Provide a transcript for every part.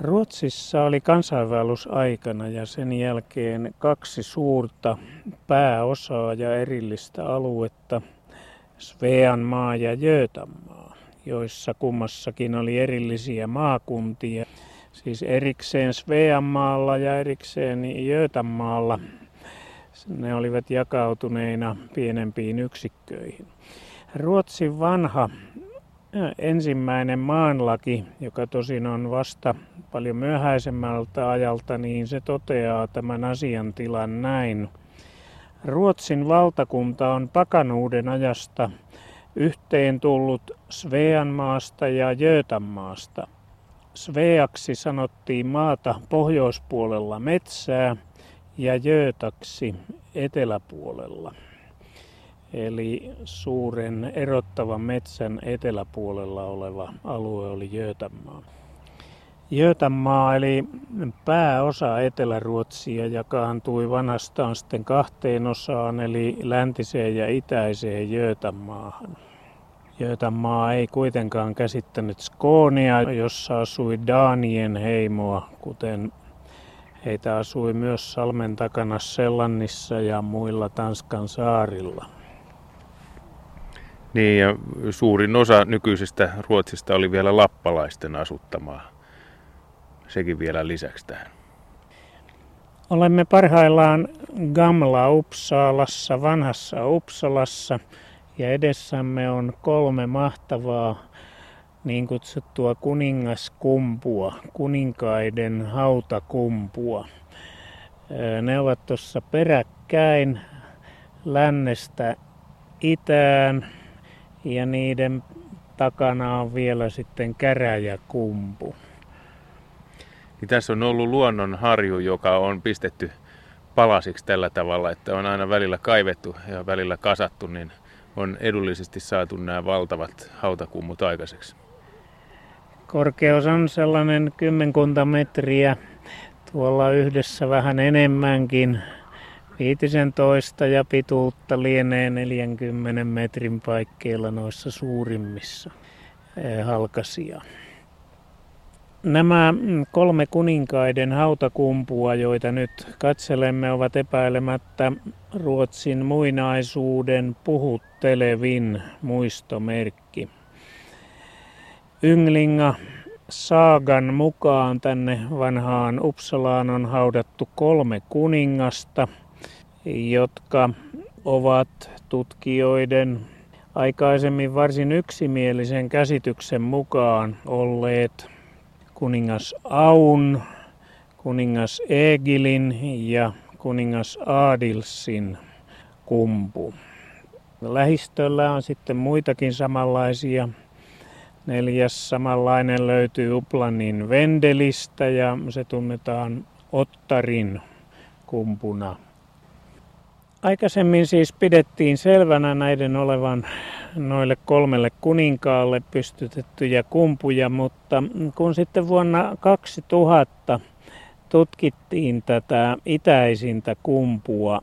Ruotsissa oli kansainvaellusaikana ja sen jälkeen kaksi suurta pääosaa ja erillistä aluetta, Sveanmaa ja Götanmaa, joissa kummassakin oli erillisiä maakuntia. Siis erikseen Sveanmaalla ja erikseen Götanmaalla ne olivat jakautuneina pienempiin yksikköihin. Ruotsin vanha ensimmäinen maanlaki, joka tosin on vasta paljon myöhäisemmältä ajalta, niin se toteaa tämän asiantilan näin. Ruotsin valtakunta on pakanuuden ajasta yhteen tullut Sveanmaasta ja Jötanmaasta. Sveaksi sanottiin maata pohjoispuolella metsää ja Jötaksi eteläpuolella. Eli suuren erottavan metsän eteläpuolella oleva alue oli Jötanmaa. Jötanmaa eli pääosa Etelä-Ruotsia jakaantui vanhastaan sitten kahteen osaan eli läntiseen ja itäiseen Jötanmaahan. Jötanmaa ei kuitenkaan käsittänyt Skoonia, jossa asui Daanien heimoa, kuten heitä asui myös salmen takana Sellannissa ja muilla Tanskan saarilla. Niin ja suurin osa nykyisestä Ruotsista oli vielä lappalaisten asuttamaa. Sekin vielä lisäksi tähän. Olemme parhaillaan Gamla Uppsalassa, vanhassa Uppsalassa, ja edessämme on kolme mahtavaa niin kutsuttua kuningaskumpua, kuninkaiden hautakumpua. Ne ovat tuossa peräkkäin lännestä itään ja niiden takana on vielä sitten käräjäkumpu. Niin tässä on ollut luonnon harju, joka on pistetty palasiksi tällä tavalla, että on aina välillä kaivettu ja välillä kasattu, niin on edullisesti saatu nämä valtavat hautakummut aikaiseksi. Korkeus on sellainen kymmenkunta metriä, tuolla yhdessä vähän enemmänkin viitisen toista ja pituutta lienee 40 metrin paikkeilla noissa suurimmissa eh, halkasia. Nämä kolme kuninkaiden hautakumpua, joita nyt katselemme, ovat epäilemättä Ruotsin muinaisuuden puhuttelevin muistomerkki. Ynglinga saagan mukaan tänne vanhaan Uppsalaan on haudattu kolme kuningasta – jotka ovat tutkijoiden aikaisemmin varsin yksimielisen käsityksen mukaan olleet kuningas Aun, kuningas Egilin ja kuningas Adilsin kumpu. Lähistöllä on sitten muitakin samanlaisia. Neljäs samanlainen löytyy Uplanin Vendelistä ja se tunnetaan Ottarin kumpuna. Aikaisemmin siis pidettiin selvänä näiden olevan noille kolmelle kuninkaalle pystytettyjä kumpuja, mutta kun sitten vuonna 2000 tutkittiin tätä itäisintä kumpua,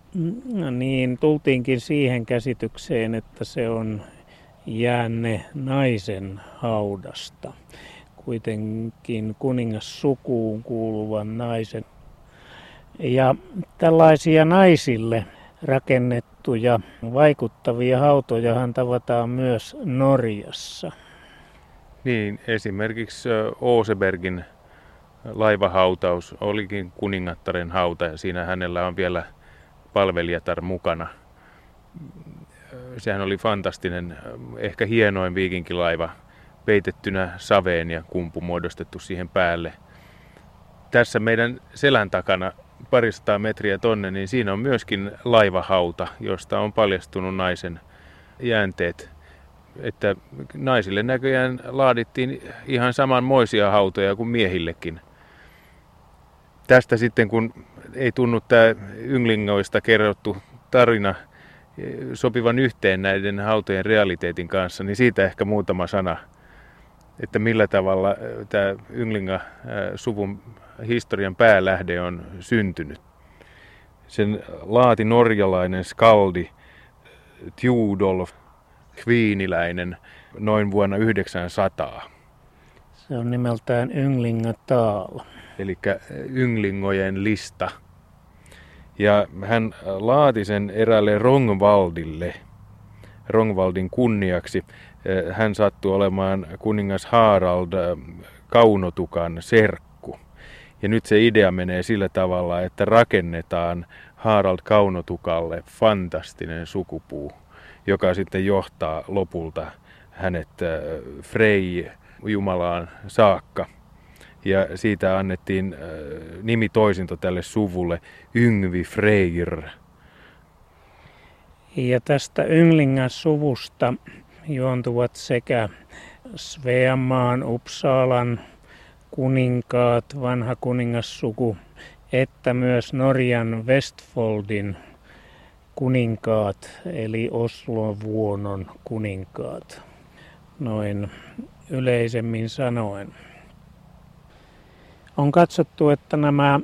niin tultiinkin siihen käsitykseen, että se on jäänne naisen haudasta. Kuitenkin kuningassukuun kuuluvan naisen. Ja tällaisia naisille rakennettuja vaikuttavia hautojahan tavataan myös Norjassa. Niin, esimerkiksi Osebergin laivahautaus olikin kuningattaren hauta ja siinä hänellä on vielä palvelijatar mukana. Sehän oli fantastinen, ehkä hienoin viikinkilaiva, peitettynä saveen ja kumpu muodostettu siihen päälle. Tässä meidän selän takana parista metriä tonne, niin siinä on myöskin laivahauta, josta on paljastunut naisen jäänteet. Että naisille näköjään laadittiin ihan samanmoisia hautoja kuin miehillekin. Tästä sitten, kun ei tunnu tämä Ynglingoista kerrottu tarina sopivan yhteen näiden hautojen realiteetin kanssa, niin siitä ehkä muutama sana, että millä tavalla tämä Ynglinga-suvun historian päälähde on syntynyt. Sen laati norjalainen skaldi Tjudolf Kviiniläinen noin vuonna 900. Se on nimeltään Ynglingatal. Eli Ynglingojen lista. Ja hän laati sen eräälle Rongvaldille, Rongvaldin kunniaksi. Hän sattui olemaan kuningas Harald Kaunotukan serkku. Ja nyt se idea menee sillä tavalla, että rakennetaan Harald Kaunotukalle fantastinen sukupuu, joka sitten johtaa lopulta hänet Frey Jumalaan saakka. Ja siitä annettiin nimi toisinto tälle suvulle Yngvi Freyr. Ja tästä Ynglingas suvusta juontuvat sekä Sveamaan, Uppsalan kuninkaat, vanha kuningassuku, että myös Norjan Westfoldin kuninkaat, eli Oslovuonon kuninkaat, noin yleisemmin sanoen. On katsottu, että nämä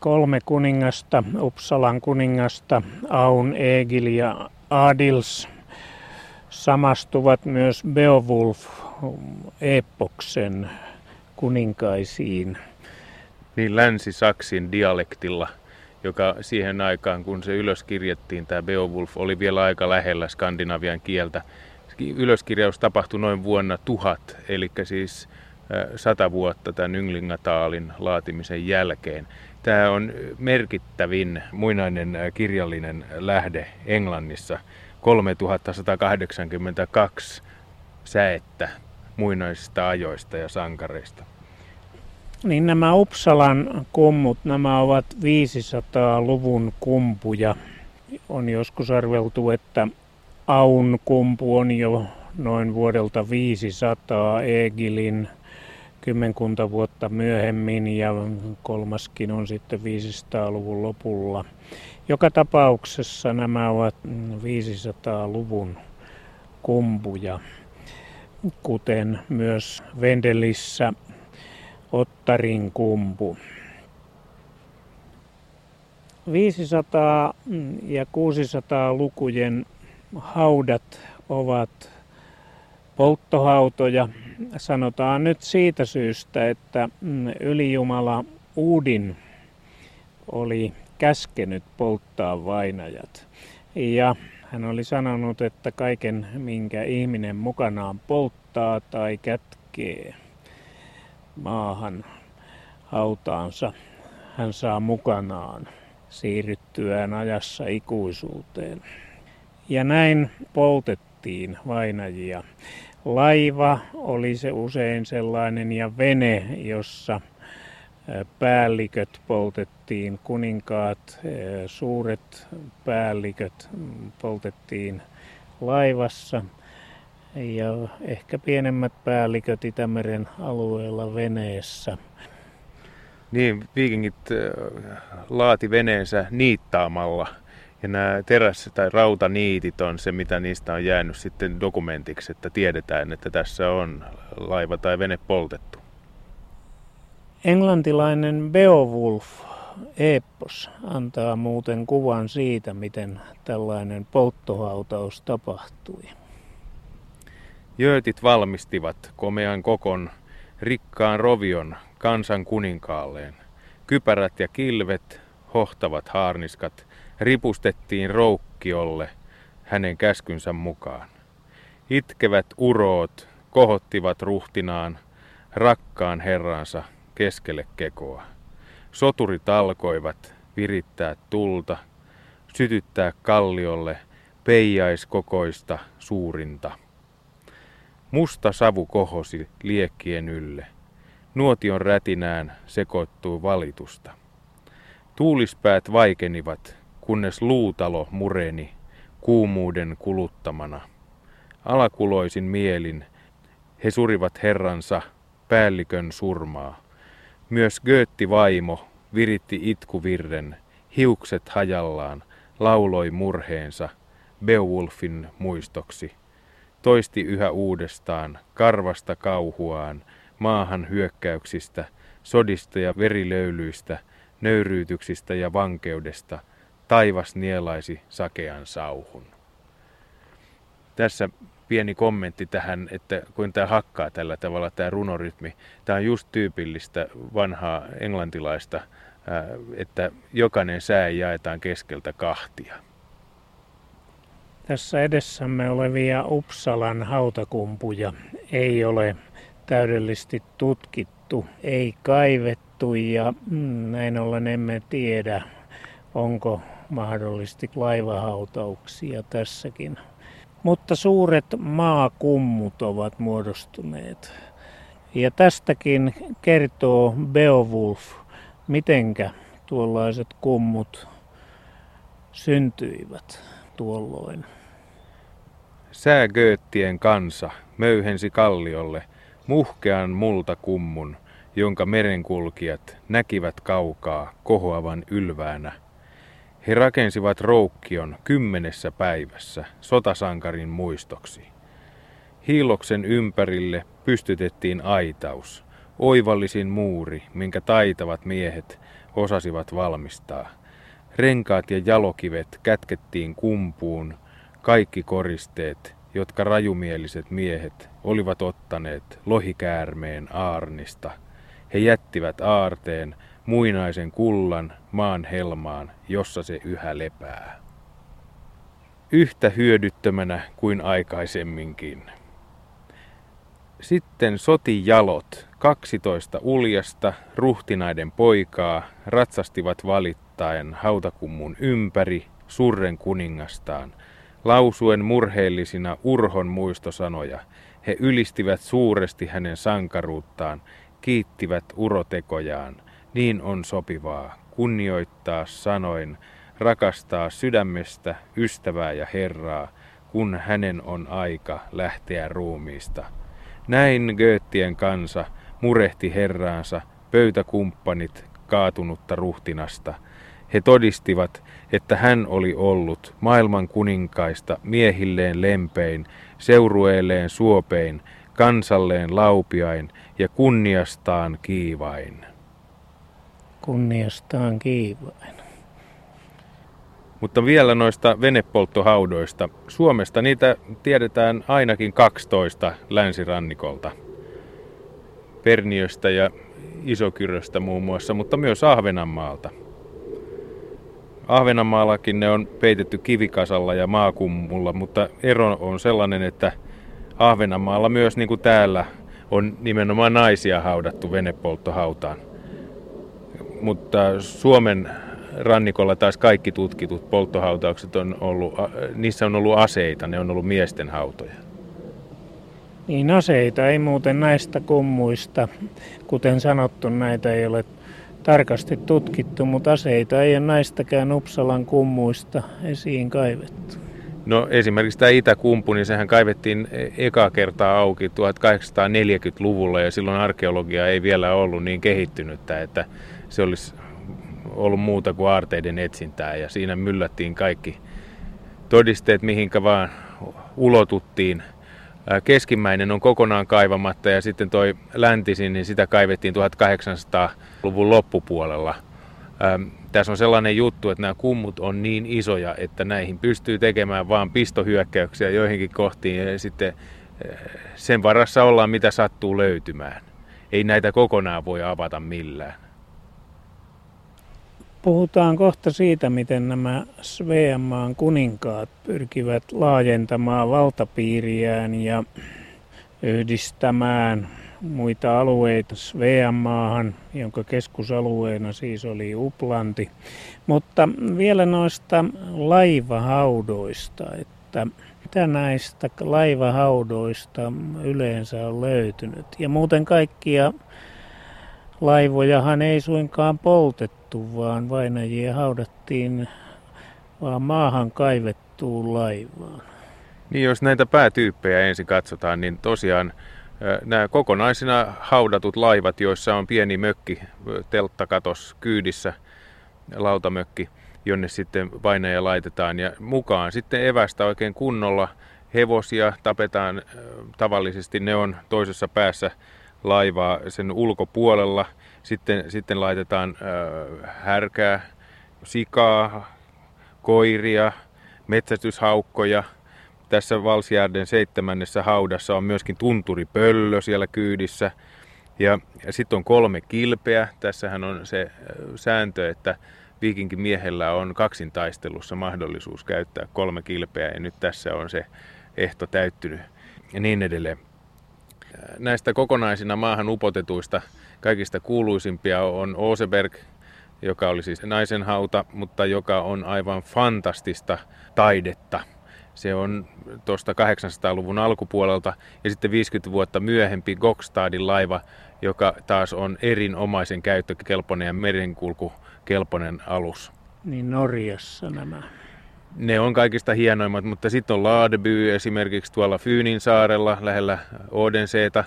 kolme kuningasta, Uppsalan kuningasta, Aun, Egil ja Adils, samastuvat myös Beowulf-epoksen kuninkaisiin. Niin Länsi-Saksin dialektilla, joka siihen aikaan, kun se ylös kirjattiin, tämä Beowulf oli vielä aika lähellä skandinavian kieltä. Ylöskirjaus tapahtui noin vuonna tuhat, eli siis sata vuotta tämän Ynglingataalin laatimisen jälkeen. Tämä on merkittävin muinainen kirjallinen lähde Englannissa. 3182 säettä muinaisista ajoista ja sankareista. Niin nämä Uppsalan kummut, nämä ovat 500-luvun kumpuja. On joskus arveltu, että Aun kumpu on jo noin vuodelta 500, Egilin kymmenkunta vuotta myöhemmin ja kolmaskin on sitten 500-luvun lopulla. Joka tapauksessa nämä ovat 500-luvun kumpuja, kuten myös Vendelissä Ottarin kumpu. 500 ja 600 lukujen haudat ovat polttohautoja. Sanotaan nyt siitä syystä, että ylijumala Uudin oli käskenyt polttaa vainajat. Ja hän oli sanonut, että kaiken minkä ihminen mukanaan polttaa tai kätkee maahan hautaansa, hän saa mukanaan siirryttyään ajassa ikuisuuteen. Ja näin poltettiin vainajia. Laiva oli se usein sellainen ja vene, jossa päälliköt poltettiin, kuninkaat, suuret päälliköt poltettiin laivassa ja ehkä pienemmät päälliköt Itämeren alueella veneessä. Niin, viikingit laati veneensä niittaamalla ja nämä teräs- tai rautaniitit on se, mitä niistä on jäänyt sitten dokumentiksi, että tiedetään, että tässä on laiva tai vene poltettu. Englantilainen Beowulf Epos antaa muuten kuvan siitä, miten tällainen polttohautaus tapahtui. Jöötit valmistivat komean kokon rikkaan rovion kansan kuninkaalleen. Kypärät ja kilvet, hohtavat haarniskat ripustettiin roukkiolle hänen käskynsä mukaan. Itkevät uroot kohottivat ruhtinaan rakkaan herransa keskelle kekoa. Soturit alkoivat virittää tulta, sytyttää kalliolle peijaiskokoista suurinta. Musta savu kohosi liekkien ylle. Nuotion rätinään sekoittui valitusta. Tuulispäät vaikenivat, kunnes luutalo mureni kuumuuden kuluttamana. Alakuloisin mielin he surivat herransa päällikön surmaa. Myös Göötti vaimo viritti itkuvirren, hiukset hajallaan, lauloi murheensa Beowulfin muistoksi. Toisti yhä uudestaan karvasta kauhuaan, maahan hyökkäyksistä, sodista ja verilöylyistä, nöyryytyksistä ja vankeudesta – taivas nielaisi sakean sauhun. Tässä pieni kommentti tähän, että kun tämä hakkaa tällä tavalla, tämä runorytmi, tämä on just tyypillistä vanhaa englantilaista, että jokainen sää jaetaan keskeltä kahtia. Tässä edessämme olevia Uppsalan hautakumpuja ei ole täydellisesti tutkittu, ei kaivettu ja mm, näin ollen emme tiedä, onko mahdollisesti laivahautauksia tässäkin. Mutta suuret maakummut ovat muodostuneet. Ja tästäkin kertoo Beowulf, mitenkä tuollaiset kummut syntyivät tuolloin. Säägööttien kansa möyhensi kalliolle muhkean multakummun, jonka merenkulkijat näkivät kaukaa kohoavan ylväänä – he rakensivat roukkion kymmenessä päivässä sotasankarin muistoksi. Hiiloksen ympärille pystytettiin aitaus, oivallisin muuri, minkä taitavat miehet osasivat valmistaa. Renkaat ja jalokivet kätkettiin kumpuun, kaikki koristeet, jotka rajumieliset miehet olivat ottaneet lohikäärmeen aarnista. He jättivät aarteen muinaisen kullan maan helmaan, jossa se yhä lepää. Yhtä hyödyttömänä kuin aikaisemminkin. Sitten soti jalot, 12 uljasta, ruhtinaiden poikaa, ratsastivat valittaen hautakummun ympäri, surren kuningastaan, lausuen murheellisina urhon muistosanoja. He ylistivät suuresti hänen sankaruuttaan, kiittivät urotekojaan – niin on sopivaa kunnioittaa sanoin, rakastaa sydämestä ystävää ja Herraa, kun hänen on aika lähteä ruumiista. Näin Goettien kansa murehti Herraansa pöytäkumppanit kaatunutta ruhtinasta. He todistivat, että hän oli ollut maailman kuninkaista miehilleen lempein, seurueelleen suopein, kansalleen laupiain ja kunniastaan kiivain kunniastaan kiivain. Mutta vielä noista venepolttohaudoista. Suomesta niitä tiedetään ainakin 12 länsirannikolta. Perniöstä ja Isokyröstä muun muassa, mutta myös Ahvenanmaalta. Ahvenanmaallakin ne on peitetty kivikasalla ja maakummulla, mutta ero on sellainen, että Ahvenanmaalla myös niin kuin täällä on nimenomaan naisia haudattu venepolttohautaan mutta Suomen rannikolla taas kaikki tutkitut polttohautaukset on ollut, niissä on ollut aseita, ne on ollut miesten hautoja. Niin aseita ei muuten näistä kummuista, kuten sanottu, näitä ei ole tarkasti tutkittu, mutta aseita ei ole näistäkään Uppsalan kummuista esiin kaivettu. No esimerkiksi tämä Itäkumpu, niin sehän kaivettiin eka kertaa auki 1840-luvulla ja silloin arkeologia ei vielä ollut niin kehittynyttä, että se olisi ollut muuta kuin aarteiden etsintää ja siinä myllättiin kaikki todisteet mihinkä vaan ulotuttiin. Keskimmäinen on kokonaan kaivamatta ja sitten toi läntisin, niin sitä kaivettiin 1800-luvun loppupuolella. Tässä on sellainen juttu, että nämä kummut on niin isoja, että näihin pystyy tekemään vain pistohyökkäyksiä joihinkin kohtiin ja sitten sen varassa ollaan mitä sattuu löytymään. Ei näitä kokonaan voi avata millään. Puhutaan kohta siitä, miten nämä Sveanmaan kuninkaat pyrkivät laajentamaan valtapiiriään ja yhdistämään muita alueita Sveanmaahan, jonka keskusalueena siis oli Uplanti. Mutta vielä noista laivahaudoista, että mitä näistä laivahaudoista yleensä on löytynyt. Ja muuten kaikkia laivojahan ei suinkaan poltettu, vaan vainajia haudattiin vaan maahan kaivettuun laivaan. Niin, jos näitä päätyyppejä ensin katsotaan, niin tosiaan nämä kokonaisina haudatut laivat, joissa on pieni mökki, telttakatos kyydissä, lautamökki, jonne sitten vainaja laitetaan ja mukaan sitten evästä oikein kunnolla. Hevosia tapetaan tavallisesti, ne on toisessa päässä laivaa sen ulkopuolella. Sitten, sitten laitetaan äh, härkää, sikaa, koiria, metsästyshaukkoja tässä Valsjärden seitsemännessä haudassa on myöskin tunturipöllö siellä kyydissä. Ja, ja sitten on kolme kilpeä. Tässähän on se sääntö, että viikinkin miehellä on kaksintaistelussa mahdollisuus käyttää kolme kilpeä ja nyt tässä on se ehto täyttynyt ja niin edelleen. Näistä kokonaisina maahan upotetuista kaikista kuuluisimpia on Oseberg, joka oli siis naisen hauta, mutta joka on aivan fantastista taidetta. Se on tuosta 800-luvun alkupuolelta ja sitten 50 vuotta myöhempi Gokstadin laiva, joka taas on erinomaisen käyttökelpoinen ja merenkulkukelpoinen alus. Niin Norjassa nämä. Ne on kaikista hienoimmat, mutta sitten on Ladeby esimerkiksi tuolla Fyynin saarella lähellä Odenseeta,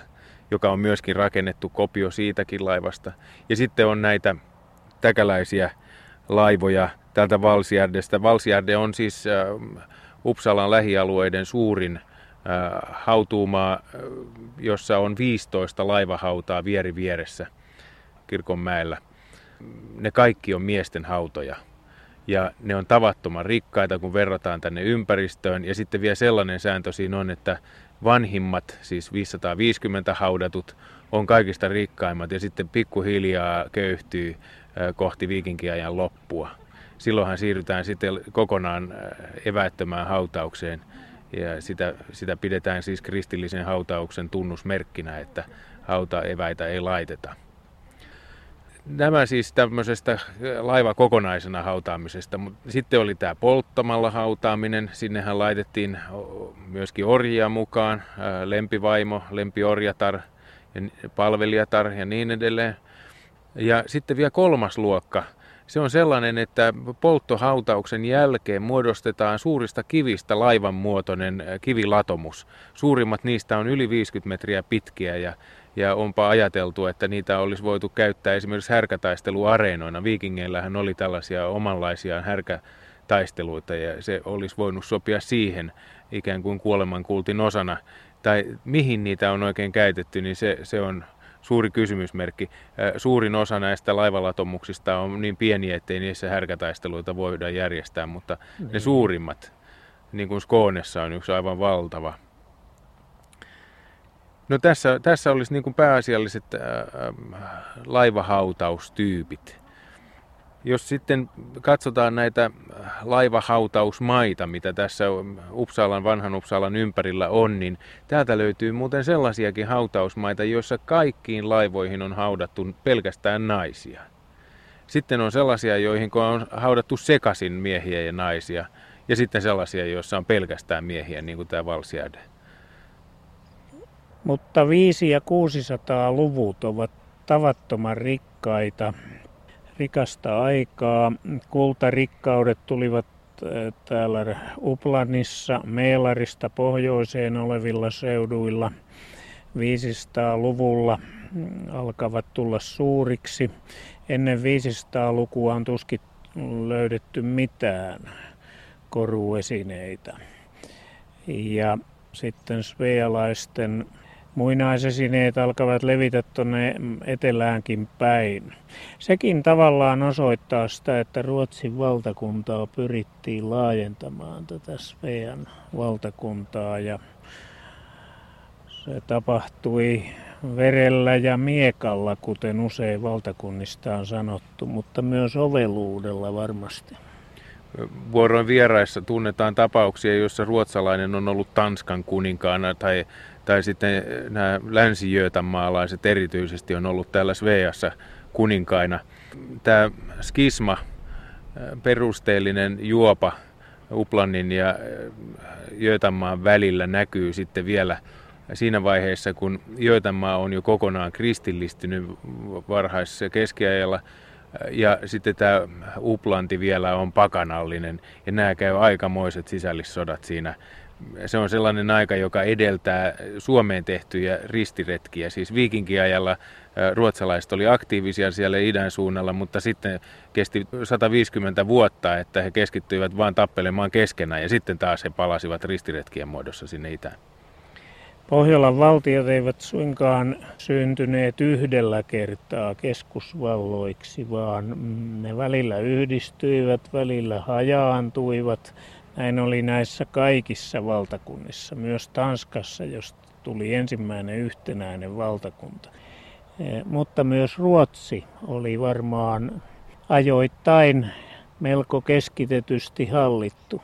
joka on myöskin rakennettu kopio siitäkin laivasta. Ja sitten on näitä täkäläisiä laivoja täältä Valsjärdestä. Valsjärde on siis äh, Uppsalan lähialueiden suurin äh, hautuumaa, äh, jossa on 15 laivahautaa vieri vieressä Kirkonmäellä. Ne kaikki on miesten hautoja ja ne on tavattoman rikkaita, kun verrataan tänne ympäristöön. Ja sitten vielä sellainen sääntö siinä on, että vanhimmat, siis 550 haudatut, on kaikista rikkaimmat ja sitten pikkuhiljaa köyhtyy kohti viikinkiajan loppua. Silloinhan siirrytään sitten kokonaan evättömään hautaukseen ja sitä, sitä pidetään siis kristillisen hautauksen tunnusmerkkinä, että hautaeväitä ei laiteta. Nämä siis tämmöisestä laiva kokonaisena hautaamisesta, mutta sitten oli tämä polttamalla hautaaminen. Sinnehän laitettiin myöskin orjia mukaan, lempivaimo, lempiorjatar, palvelijatar ja niin edelleen. Ja sitten vielä kolmas luokka. Se on sellainen, että polttohautauksen jälkeen muodostetaan suurista kivistä laivan muotoinen kivilatomus. Suurimmat niistä on yli 50 metriä pitkiä ja ja onpa ajateltu, että niitä olisi voitu käyttää esimerkiksi härkätaisteluareenoina. Viikingeillähän oli tällaisia omanlaisia härkätaisteluita ja se olisi voinut sopia siihen ikään kuin kuolemankultin osana. Tai mihin niitä on oikein käytetty, niin se, se on suuri kysymysmerkki. Suurin osa näistä laivalatomuksista on niin pieniä, ettei niissä härkätaisteluita voida järjestää, mutta ne niin. suurimmat, niin kuin Skoonessa on yksi aivan valtava No tässä, tässä olisi niin kuin pääasialliset äh, laivahautaustyypit. Jos sitten katsotaan näitä laivahautausmaita, mitä tässä Uppsalan, vanhan Uppsalan ympärillä on, niin täältä löytyy muuten sellaisiakin hautausmaita, joissa kaikkiin laivoihin on haudattu pelkästään naisia. Sitten on sellaisia, joihin on haudattu sekasin miehiä ja naisia, ja sitten sellaisia, joissa on pelkästään miehiä, niin kuin tämä Valsiade. Mutta 5 ja 600 luvut ovat tavattoman rikkaita, rikasta aikaa. Kultarikkaudet tulivat eh, täällä Uplanissa, Meelarista pohjoiseen olevilla seuduilla 500-luvulla mm, alkavat tulla suuriksi. Ennen 500-lukua on tuskin löydetty mitään koruesineitä. Ja sitten svealaisten muinaisesineet alkavat levitä tuonne eteläänkin päin. Sekin tavallaan osoittaa sitä, että Ruotsin valtakuntaa pyrittiin laajentamaan tätä Svean valtakuntaa ja se tapahtui verellä ja miekalla, kuten usein valtakunnista on sanottu, mutta myös oveluudella varmasti. Vuoroin vieraissa tunnetaan tapauksia, joissa ruotsalainen on ollut Tanskan kuninkaana tai tai sitten nämä länsi maalaiset erityisesti on ollut täällä Sveassa kuninkaina. Tämä skisma, perusteellinen juopa Uplannin ja Jötanmaan välillä näkyy sitten vielä siinä vaiheessa, kun Jötanmaa on jo kokonaan kristillistynyt varhaisessa keskiajalla ja sitten tämä Uplanti vielä on pakanallinen ja nämä käy aikamoiset sisällissodat siinä se on sellainen aika, joka edeltää Suomeen tehtyjä ristiretkiä. Siis viikinkiajalla ruotsalaiset oli aktiivisia siellä idän suunnalla, mutta sitten kesti 150 vuotta, että he keskittyivät vain tappelemaan keskenään ja sitten taas he palasivat ristiretkien muodossa sinne itään. Pohjolan valtiot eivät suinkaan syntyneet yhdellä kertaa keskusvalloiksi, vaan ne välillä yhdistyivät, välillä hajaantuivat, Näin oli näissä kaikissa valtakunnissa, myös Tanskassa, josta tuli ensimmäinen yhtenäinen valtakunta. E, mutta myös Ruotsi oli varmaan ajoittain melko keskitetysti hallittu.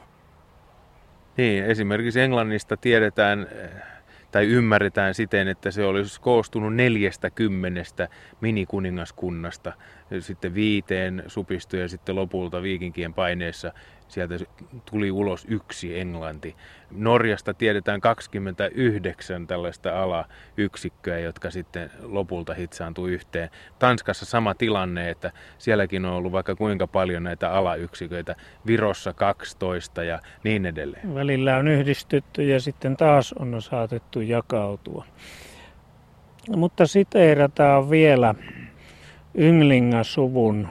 Niin, esimerkiksi Englannista tiedetään tai ymmärretään siten, että se olisi koostunut neljästä kymmenestä minikuningaskunnasta, sitten viiteen supistui ja sitten lopulta viikinkien paineessa sieltä tuli ulos yksi Englanti. Norjasta tiedetään 29 tällaista alayksikköä, jotka sitten lopulta hitsaantuu yhteen. Tanskassa sama tilanne, että sielläkin on ollut vaikka kuinka paljon näitä alayksiköitä. Virossa 12 ja niin edelleen. Välillä on yhdistetty ja sitten taas on saatettu jakautua. Mutta siteerataan vielä Ynglinga-suvun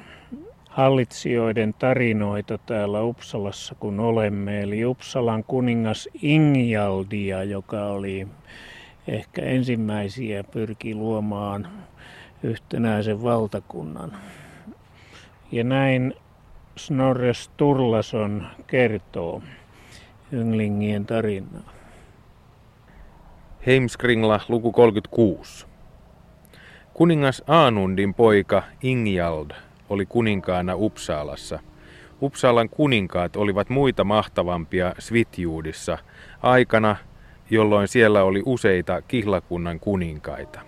hallitsijoiden tarinoita täällä Uppsalassa, kun olemme. Eli Uppsalan kuningas Ingjaldia, joka oli ehkä ensimmäisiä, pyrki luomaan yhtenäisen valtakunnan. Ja näin Snorre Sturlason kertoo Ynglingien tarinaa. Heimskringla luku 36. Kuningas Aanundin poika Ingjald oli kuninkaana Uppsalassa. Uppsalan kuninkaat olivat muita mahtavampia Svitjuudissa aikana, jolloin siellä oli useita kihlakunnan kuninkaita.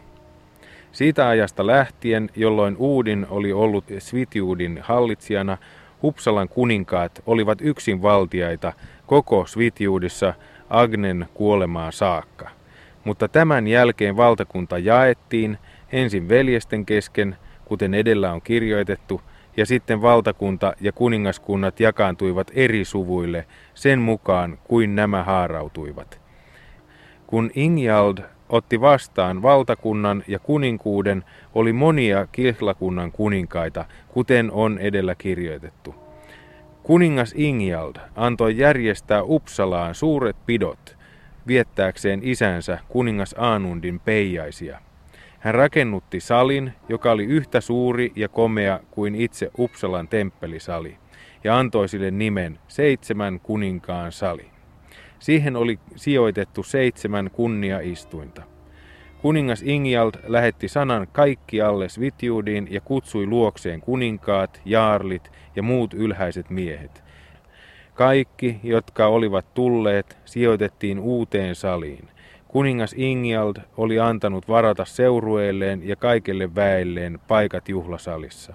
Siitä ajasta lähtien, jolloin Uudin oli ollut Svitjuudin hallitsijana, Uppsalan kuninkaat olivat yksinvaltiaita koko Svitjuudissa Agnen kuolemaan saakka. Mutta tämän jälkeen valtakunta jaettiin ensin veljesten kesken – kuten edellä on kirjoitettu, ja sitten valtakunta ja kuningaskunnat jakaantuivat eri suvuille sen mukaan, kuin nämä haarautuivat. Kun Ingjald otti vastaan valtakunnan ja kuninkuuden, oli monia kihlakunnan kuninkaita, kuten on edellä kirjoitettu. Kuningas Ingjald antoi järjestää Uppsalaan suuret pidot, viettääkseen isänsä kuningas Aanundin peijaisia – hän rakennutti salin, joka oli yhtä suuri ja komea kuin itse Uppsalan temppelisali, ja antoi sille nimen Seitsemän kuninkaan sali. Siihen oli sijoitettu seitsemän kunniaistuinta. Kuningas Ingjald lähetti sanan kaikkialle Svitjuudiin ja kutsui luokseen kuninkaat, jaarlit ja muut ylhäiset miehet. Kaikki, jotka olivat tulleet, sijoitettiin uuteen saliin – Kuningas Ingjald oli antanut varata seurueelleen ja kaikelle väelleen paikat juhlasalissa.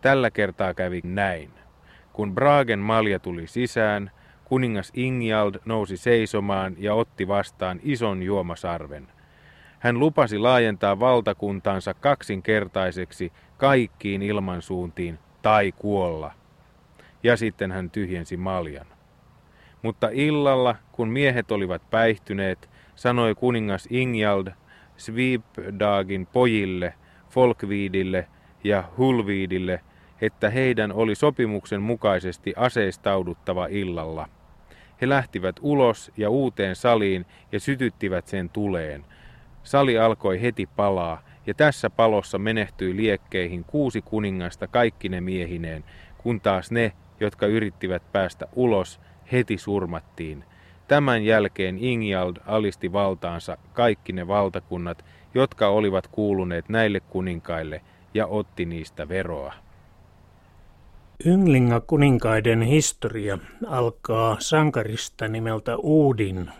Tällä kertaa kävi näin. Kun Bragen malja tuli sisään, kuningas Ingjald nousi seisomaan ja otti vastaan ison juomasarven. Hän lupasi laajentaa valtakuntansa kaksinkertaiseksi kaikkiin ilmansuuntiin tai kuolla. Ja sitten hän tyhjensi maljan. Mutta illalla, kun miehet olivat päihtyneet, sanoi kuningas Ingjald Svipdagin pojille, Folkviidille ja Hulviidille, että heidän oli sopimuksen mukaisesti aseistauduttava illalla. He lähtivät ulos ja uuteen saliin ja sytyttivät sen tuleen. Sali alkoi heti palaa, ja tässä palossa menehtyi liekkeihin kuusi kuningasta kaikkine miehineen, kun taas ne, jotka yrittivät päästä ulos, heti surmattiin. Tämän jälkeen Ingjald alisti valtaansa kaikki ne valtakunnat, jotka olivat kuuluneet näille kuninkaille, ja otti niistä veroa. Ynglinga kuninkaiden historia alkaa sankarista nimeltä Uudin,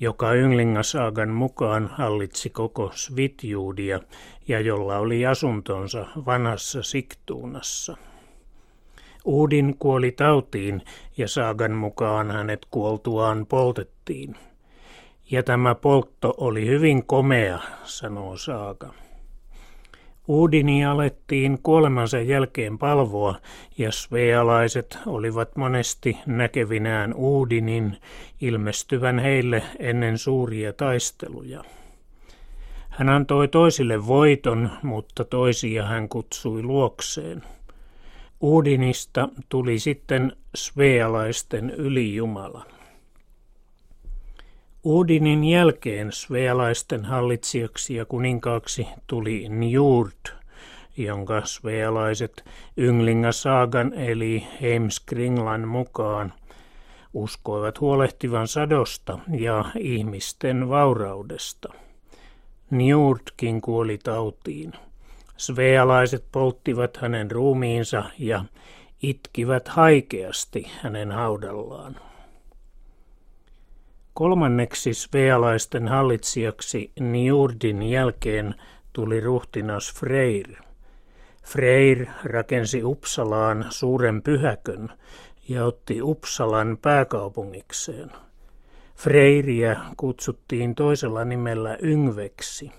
joka Ynglingasaagan mukaan hallitsi koko Svitjuudia ja jolla oli asuntonsa vanhassa Siktuunassa. Uudin kuoli tautiin ja saagan mukaan hänet kuoltuaan poltettiin. Ja tämä poltto oli hyvin komea, sanoo saaga. Uudini alettiin kuolemansa jälkeen palvoa, ja svealaiset olivat monesti näkevinään Uudinin ilmestyvän heille ennen suuria taisteluja. Hän antoi toisille voiton, mutta toisia hän kutsui luokseen. Uudinista tuli sitten svealaisten ylijumala. Uudinin jälkeen svealaisten hallitsijaksi ja kuninkaaksi tuli Njurd, jonka svealaiset Ynglinga-saagan eli Heimskringlan mukaan uskoivat huolehtivan sadosta ja ihmisten vauraudesta. Njurdkin kuoli tautiin. Svealaiset polttivat hänen ruumiinsa ja itkivät haikeasti hänen haudallaan. Kolmanneksi svealaisten hallitsijaksi Njurdin jälkeen tuli ruhtinas Freyr. Freyr rakensi Uppsalaan suuren pyhäkön ja otti Uppsalan pääkaupungikseen. Freiriä kutsuttiin toisella nimellä Yngveksi.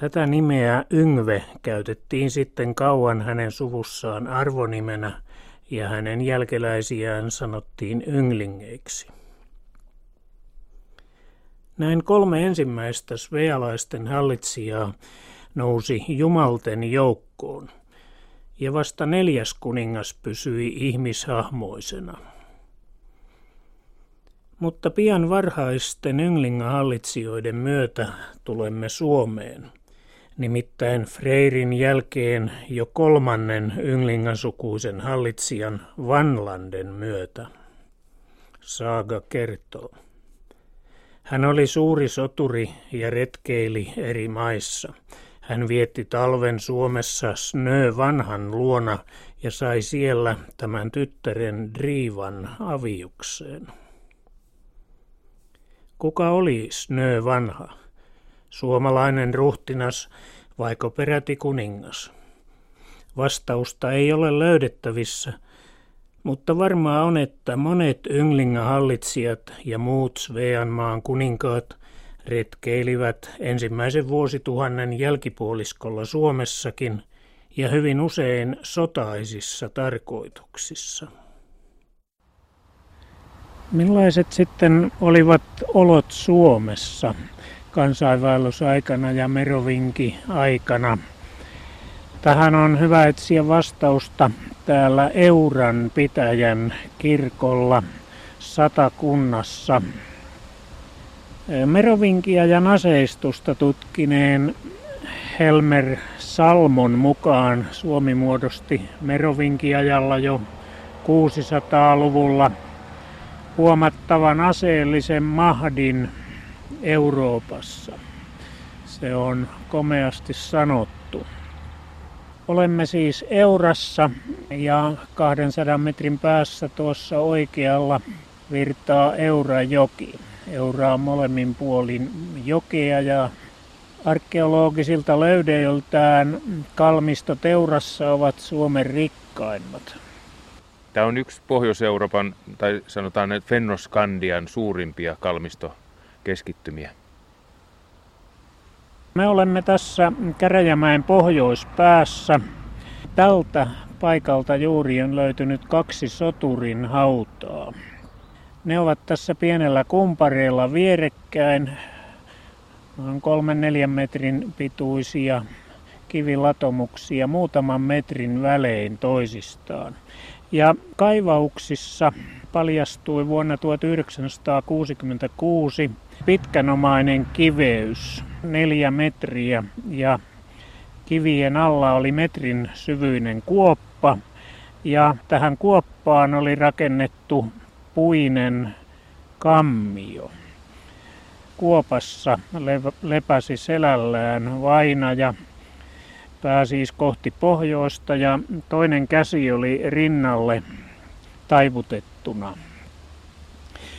Tätä nimeä Yngve käytettiin sitten kauan hänen suvussaan arvonimenä ja hänen jälkeläisiään sanottiin ynglingeiksi. Näin kolme ensimmäistä svealaisten hallitsijaa nousi jumalten joukkoon, ja vasta neljäs kuningas pysyi ihmishahmoisena. Mutta pian varhaisten ynglingahallitsijoiden myötä tulemme Suomeen, nimittäin Freirin jälkeen jo kolmannen ynglingansukuisen hallitsijan Vanlanden myötä. Saaga kertoo. Hän oli suuri soturi ja retkeili eri maissa. Hän vietti talven Suomessa Snö vanhan luona ja sai siellä tämän tyttären Drivan aviukseen. Kuka oli Snö vanha? Suomalainen ruhtinas vaiko peräti kuningas? Vastausta ei ole löydettävissä – mutta varmaa on, että monet Ynglinga-hallitsijat ja muut Sveanmaan kuninkaat retkeilivät ensimmäisen vuosituhannen jälkipuoliskolla Suomessakin ja hyvin usein sotaisissa tarkoituksissa. Millaiset sitten olivat olot Suomessa kansainvaellusaikana ja merovinki-aikana? Tähän on hyvä etsiä vastausta täällä Euran pitäjän kirkolla satakunnassa. Merovinkia ja naseistusta tutkineen Helmer Salmon mukaan Suomi muodosti merovinkiajalla jo 600-luvulla huomattavan aseellisen mahdin Euroopassa. Se on komeasti sanottu. Olemme siis Eurassa ja 200 metrin päässä tuossa oikealla virtaa Eurajoki. Eura on molemmin puolin jokea ja arkeologisilta löydeiltään kalmistot Eurassa ovat Suomen rikkaimmat. Tämä on yksi Pohjois-Euroopan, tai sanotaan Fennoskandian suurimpia kalmistokeskittymiä. Me olemme tässä Käräjämäen pohjoispäässä. Tältä paikalta juuri on löytynyt kaksi soturin hautaa. Ne ovat tässä pienellä kumpareella vierekkäin, noin kolmen neljän metrin pituisia kivilatomuksia muutaman metrin välein toisistaan. Ja kaivauksissa paljastui vuonna 1966 pitkänomainen kiveys, neljä metriä ja kivien alla oli metrin syvyinen kuoppa ja tähän kuoppaan oli rakennettu puinen kammio. Kuopassa lepäsi selällään vainaja, pää siis kohti pohjoista ja toinen käsi oli rinnalle taivutettuna.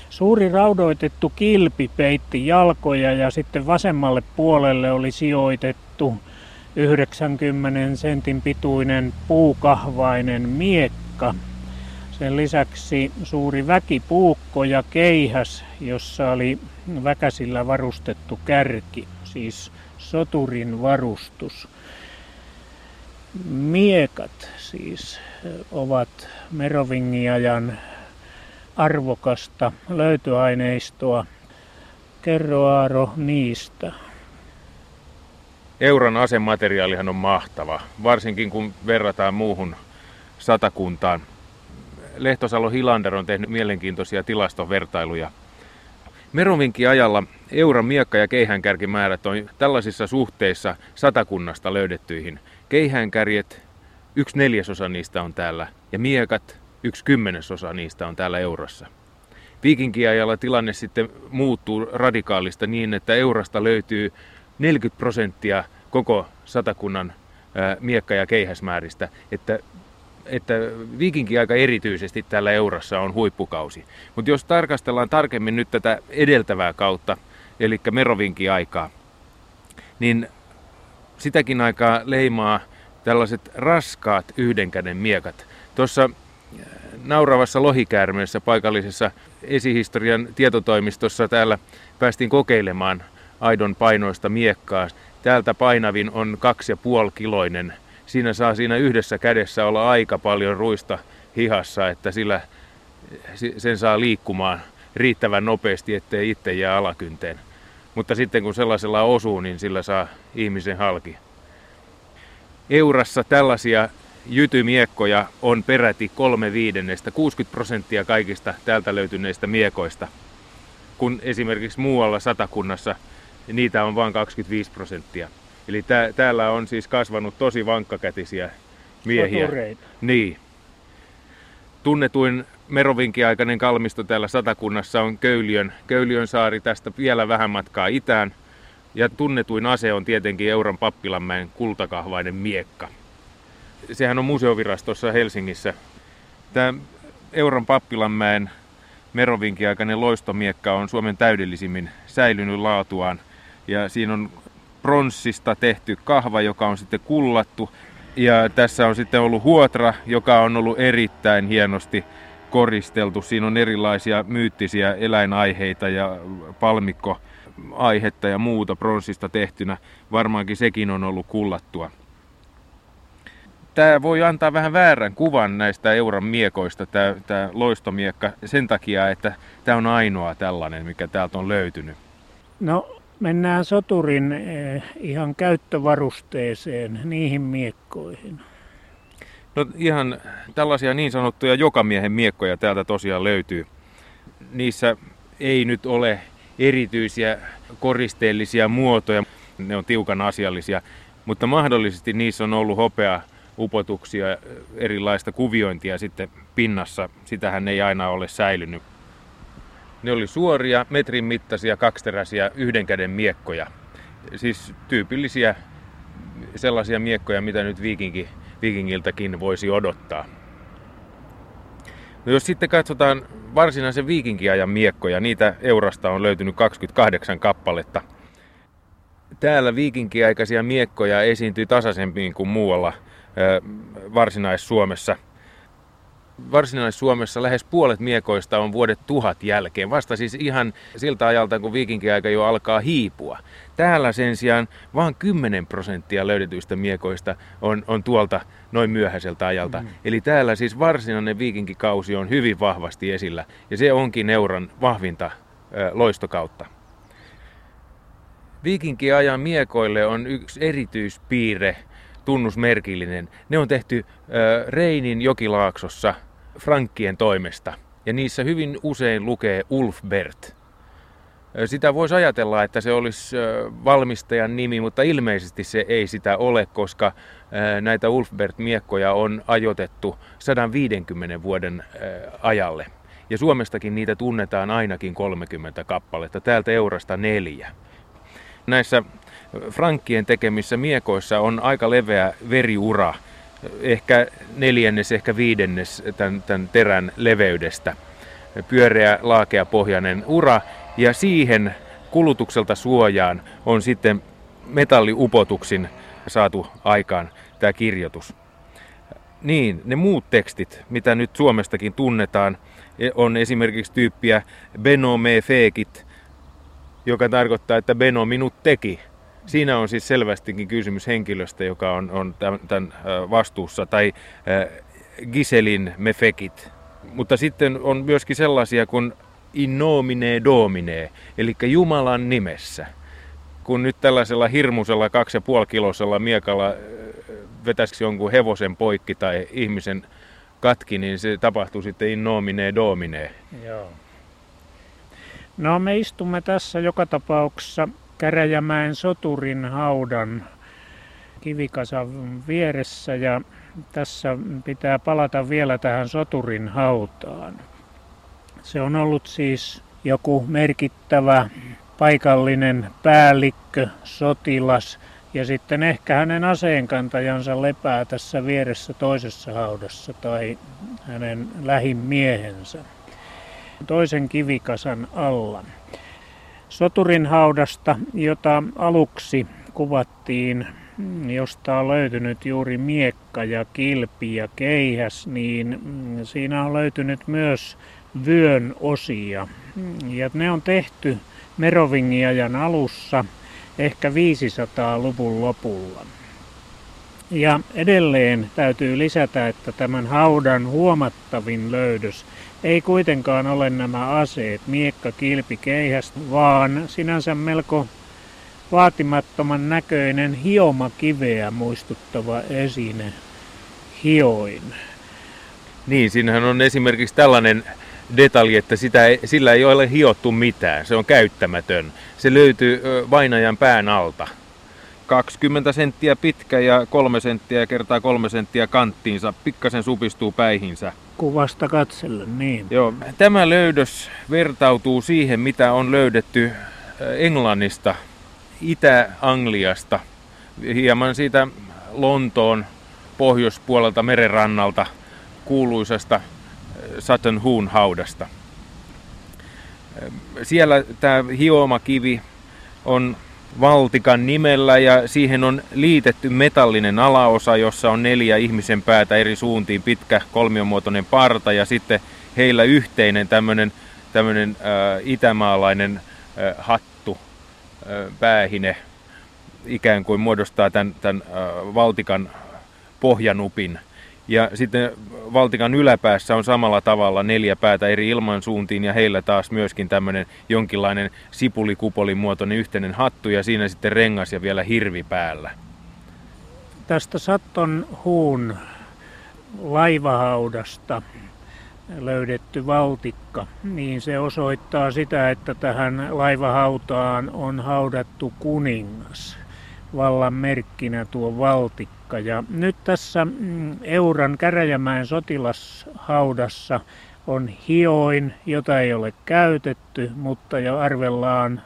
Suuri raudoitettu kilpi peitti jalkoja ja sitten vasemmalle puolelle oli sijoitettu 90 sentin pituinen puukahvainen miekka. Sen lisäksi suuri väkipuukko ja keihäs, jossa oli väkäsillä varustettu kärki, siis soturin varustus. Miekat siis ovat Merovingiajan arvokasta löytyaineistoa. Kerro Aaro niistä. Euran asemateriaalihan on mahtava, varsinkin kun verrataan muuhun satakuntaan. Lehtosalo Hilander on tehnyt mielenkiintoisia tilastovertailuja. Merovinkin-ajalla Euran miekka- ja keihäänkärkimäärät on tällaisissa suhteissa satakunnasta löydettyihin. Keihäänkärjet, yksi neljäsosa niistä on täällä, ja miekat, yksi kymmenesosa niistä on täällä Eurassa. Viikinkiajalla tilanne sitten muuttuu radikaalista niin, että Eurasta löytyy 40 prosenttia koko satakunnan miekka- ja keihäsmääristä, että että viikinkiaika erityisesti täällä Eurassa on huippukausi. Mutta jos tarkastellaan tarkemmin nyt tätä edeltävää kautta, eli merovinkiaikaa, niin sitäkin aikaa leimaa tällaiset raskaat yhdenkäden miekat. Tuossa nauravassa lohikäärmeessä paikallisessa esihistorian tietotoimistossa täällä päästiin kokeilemaan aidon painoista miekkaa. Täältä painavin on kaksi ja puoli kiloinen. Siinä saa siinä yhdessä kädessä olla aika paljon ruista hihassa, että sillä sen saa liikkumaan riittävän nopeasti, ettei itse jää alakynteen. Mutta sitten kun sellaisella osuu, niin sillä saa ihmisen halki. Eurassa tällaisia jytymiekkoja on peräti kolme viidennestä, 60 prosenttia kaikista täältä löytyneistä miekoista, kun esimerkiksi muualla satakunnassa niitä on vain 25 prosenttia. Eli tää, täällä on siis kasvanut tosi vankkakätisiä miehiä. Sotureita. Niin. Tunnetuin merovinkiaikainen kalmisto täällä satakunnassa on Köyliön, Köyliön saari tästä vielä vähän matkaa itään. Ja tunnetuin ase on tietenkin Euran pappilanmäen kultakahvainen miekka. Sehän on museovirastossa Helsingissä. Tämä Euran pappilanmäen merovinkiaikainen loistomiekka on Suomen täydellisimmin säilynyt laatuaan. Ja siinä on pronssista tehty kahva, joka on sitten kullattu. Ja tässä on sitten ollut huotra, joka on ollut erittäin hienosti koristeltu. Siinä on erilaisia myyttisiä eläinaiheita ja palmikkoaihetta ja muuta pronssista tehtynä. Varmaankin sekin on ollut kullattua. Tämä voi antaa vähän väärän kuvan näistä euron miekoista, tämä, tämä loistomiekka, sen takia, että tämä on ainoa tällainen, mikä täältä on löytynyt. No mennään soturin eh, ihan käyttövarusteeseen, niihin miekkoihin. No ihan tällaisia niin sanottuja jokamiehen miekkoja täältä tosiaan löytyy. Niissä ei nyt ole erityisiä koristeellisia muotoja, ne on tiukan asiallisia, mutta mahdollisesti niissä on ollut hopea upotuksia, erilaista kuviointia sitten pinnassa. Sitähän ei aina ole säilynyt. Ne oli suoria, metrin mittaisia, kaksiteräisiä, yhden käden miekkoja. Siis tyypillisiä sellaisia miekkoja, mitä nyt viikinki, viikingiltäkin voisi odottaa. No jos sitten katsotaan varsinaisen viikinkiajan miekkoja, niitä Eurasta on löytynyt 28 kappaletta. Täällä viikinkiaikaisia miekkoja esiintyy tasaisemmin kuin muualla Varsinais-Suomessa – Varsinais-Suomessa lähes puolet miekoista on vuodet tuhat jälkeen, vasta siis ihan siltä ajalta, kun viikinkiaika jo alkaa hiipua. Täällä sen sijaan vain 10 prosenttia löydetyistä miekoista on, on tuolta noin myöhäiseltä ajalta. Mm. Eli täällä siis varsinainen viikinkikausi on hyvin vahvasti esillä, ja se onkin euron vahvinta ö, loistokautta. Viikinkiajan miekoille on yksi erityispiirre, tunnusmerkillinen. Ne on tehty ö, Reinin jokilaaksossa – Frankkien toimesta. Ja niissä hyvin usein lukee Ulfbert. Sitä voisi ajatella, että se olisi valmistajan nimi, mutta ilmeisesti se ei sitä ole, koska näitä Ulfbert-miekkoja on ajotettu 150 vuoden ajalle. Ja Suomestakin niitä tunnetaan ainakin 30 kappaletta, täältä Eurasta neljä. Näissä Frankkien tekemissä miekoissa on aika leveä veriura, ehkä neljännes, ehkä viidennes tämän, tämän terän leveydestä. Pyöreä, pohjainen ura ja siihen kulutukselta suojaan on sitten metalliupotuksin saatu aikaan tämä kirjoitus. Niin, ne muut tekstit, mitä nyt Suomestakin tunnetaan, on esimerkiksi tyyppiä Beno me fekit, joka tarkoittaa, että Beno minut teki. Siinä on siis selvästikin kysymys henkilöstä, joka on, on tämän, tämän vastuussa, tai Giselin mefekit. Mutta sitten on myöskin sellaisia kuin in nomine domine, eli Jumalan nimessä. Kun nyt tällaisella hirmusella kaksi ja puoli kilosella miekalla vetäisi jonkun hevosen poikki tai ihmisen katki, niin se tapahtuu sitten in nomine domine. Joo. No me istumme tässä joka tapauksessa Käräjämäen soturin haudan kivikasan vieressä ja tässä pitää palata vielä tähän soturin hautaan. Se on ollut siis joku merkittävä paikallinen päällikkö, sotilas ja sitten ehkä hänen aseenkantajansa lepää tässä vieressä toisessa haudassa tai hänen lähimiehensä toisen kivikasan alla. Soturin haudasta, jota aluksi kuvattiin, josta on löytynyt juuri miekka ja kilpi ja keihäs, niin siinä on löytynyt myös vyön osia. Ja ne on tehty Merovingiajan alussa, ehkä 500-luvun lopulla. Ja edelleen täytyy lisätä, että tämän haudan huomattavin löydös ei kuitenkaan ole nämä aseet, miekka, kilpi, keihäs, vaan sinänsä melko vaatimattoman näköinen hioma kiveä muistuttava esine, hioin. Niin, siinähän on esimerkiksi tällainen detalji, että sitä ei, sillä ei ole hiottu mitään. Se on käyttämätön. Se löytyy vainajan pään alta. 20 senttiä pitkä ja 3 senttiä kertaa 3 senttiä kanttiinsa. Pikkasen supistuu päihinsä. Kuvasta katsellen, niin. Joo. Tämä löydös vertautuu siihen, mitä on löydetty Englannista, Itä-Angliasta, hieman siitä Lontoon pohjoispuolelta merenrannalta kuuluisasta Sutton Hoon haudasta. Siellä tämä hiomakivi on Valtikan nimellä ja siihen on liitetty metallinen alaosa, jossa on neljä ihmisen päätä eri suuntiin, pitkä kolmiomuotoinen parta ja sitten heillä yhteinen tämmöinen tämmöinen äh, itämaalainen äh, hattu, äh, päähine, ikään kuin muodostaa tämän, tämän äh, Valtikan pohjanupin. Ja sitten Valtikan yläpäässä on samalla tavalla neljä päätä eri ilmansuuntiin ja heillä taas myöskin tämmöinen jonkinlainen sipulikupolin muotoinen yhteinen hattu ja siinä sitten rengas ja vielä hirvi päällä. Tästä Satton huun laivahaudasta löydetty valtikka, niin se osoittaa sitä, että tähän laivahautaan on haudattu kuningas vallan merkkinä tuo valtikka. Ja nyt tässä mm, Euran Käräjämäen sotilashaudassa on hioin, jota ei ole käytetty, mutta jo arvellaan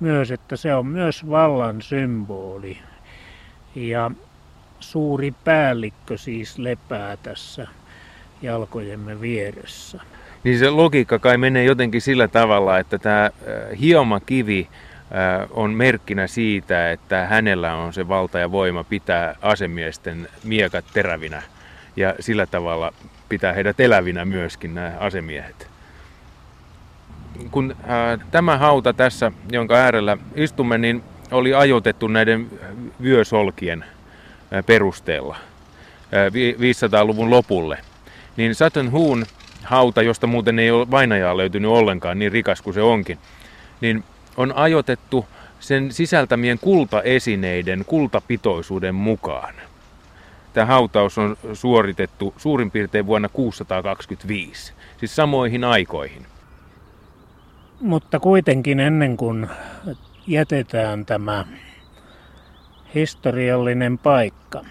myös, että se on myös vallan symboli. Ja suuri päällikkö siis lepää tässä jalkojemme vieressä. Niin se logiikka kai menee jotenkin sillä tavalla, että tämä hioma kivi on merkkinä siitä, että hänellä on se valta ja voima pitää asemiesten miekat terävinä ja sillä tavalla pitää heidät elävinä myöskin nämä asemiehet. Kun ää, tämä hauta tässä, jonka äärellä istumme, niin oli ajoitettu näiden vyösolkien perusteella ää, 500-luvun lopulle, niin Sutton Hoon hauta, josta muuten ei ole vainajaa löytynyt ollenkaan, niin rikas kuin se onkin, niin on ajotettu sen sisältämien kultaesineiden kultapitoisuuden mukaan. Tämä hautaus on suoritettu suurin piirtein vuonna 625, siis samoihin aikoihin. Mutta kuitenkin ennen kuin jätetään tämä historiallinen paikka,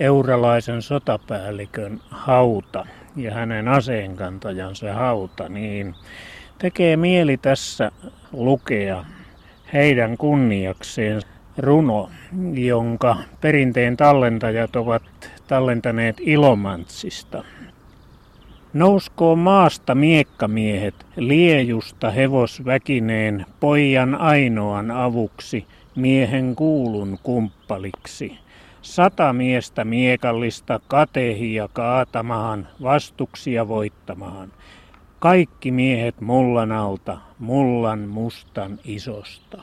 euralaisen sotapäällikön hauta ja hänen aseenkantajansa hauta, niin tekee mieli tässä lukea heidän kunniakseen runo, jonka perinteen tallentajat ovat tallentaneet Ilomantsista. Nouskoo maasta miekkamiehet liejusta hevosväkineen pojan ainoan avuksi miehen kuulun kumppaliksi. Sata miestä miekallista katehia kaatamahan, vastuksia voittamahan. Kaikki miehet mullan alta, mullan mustan isosta.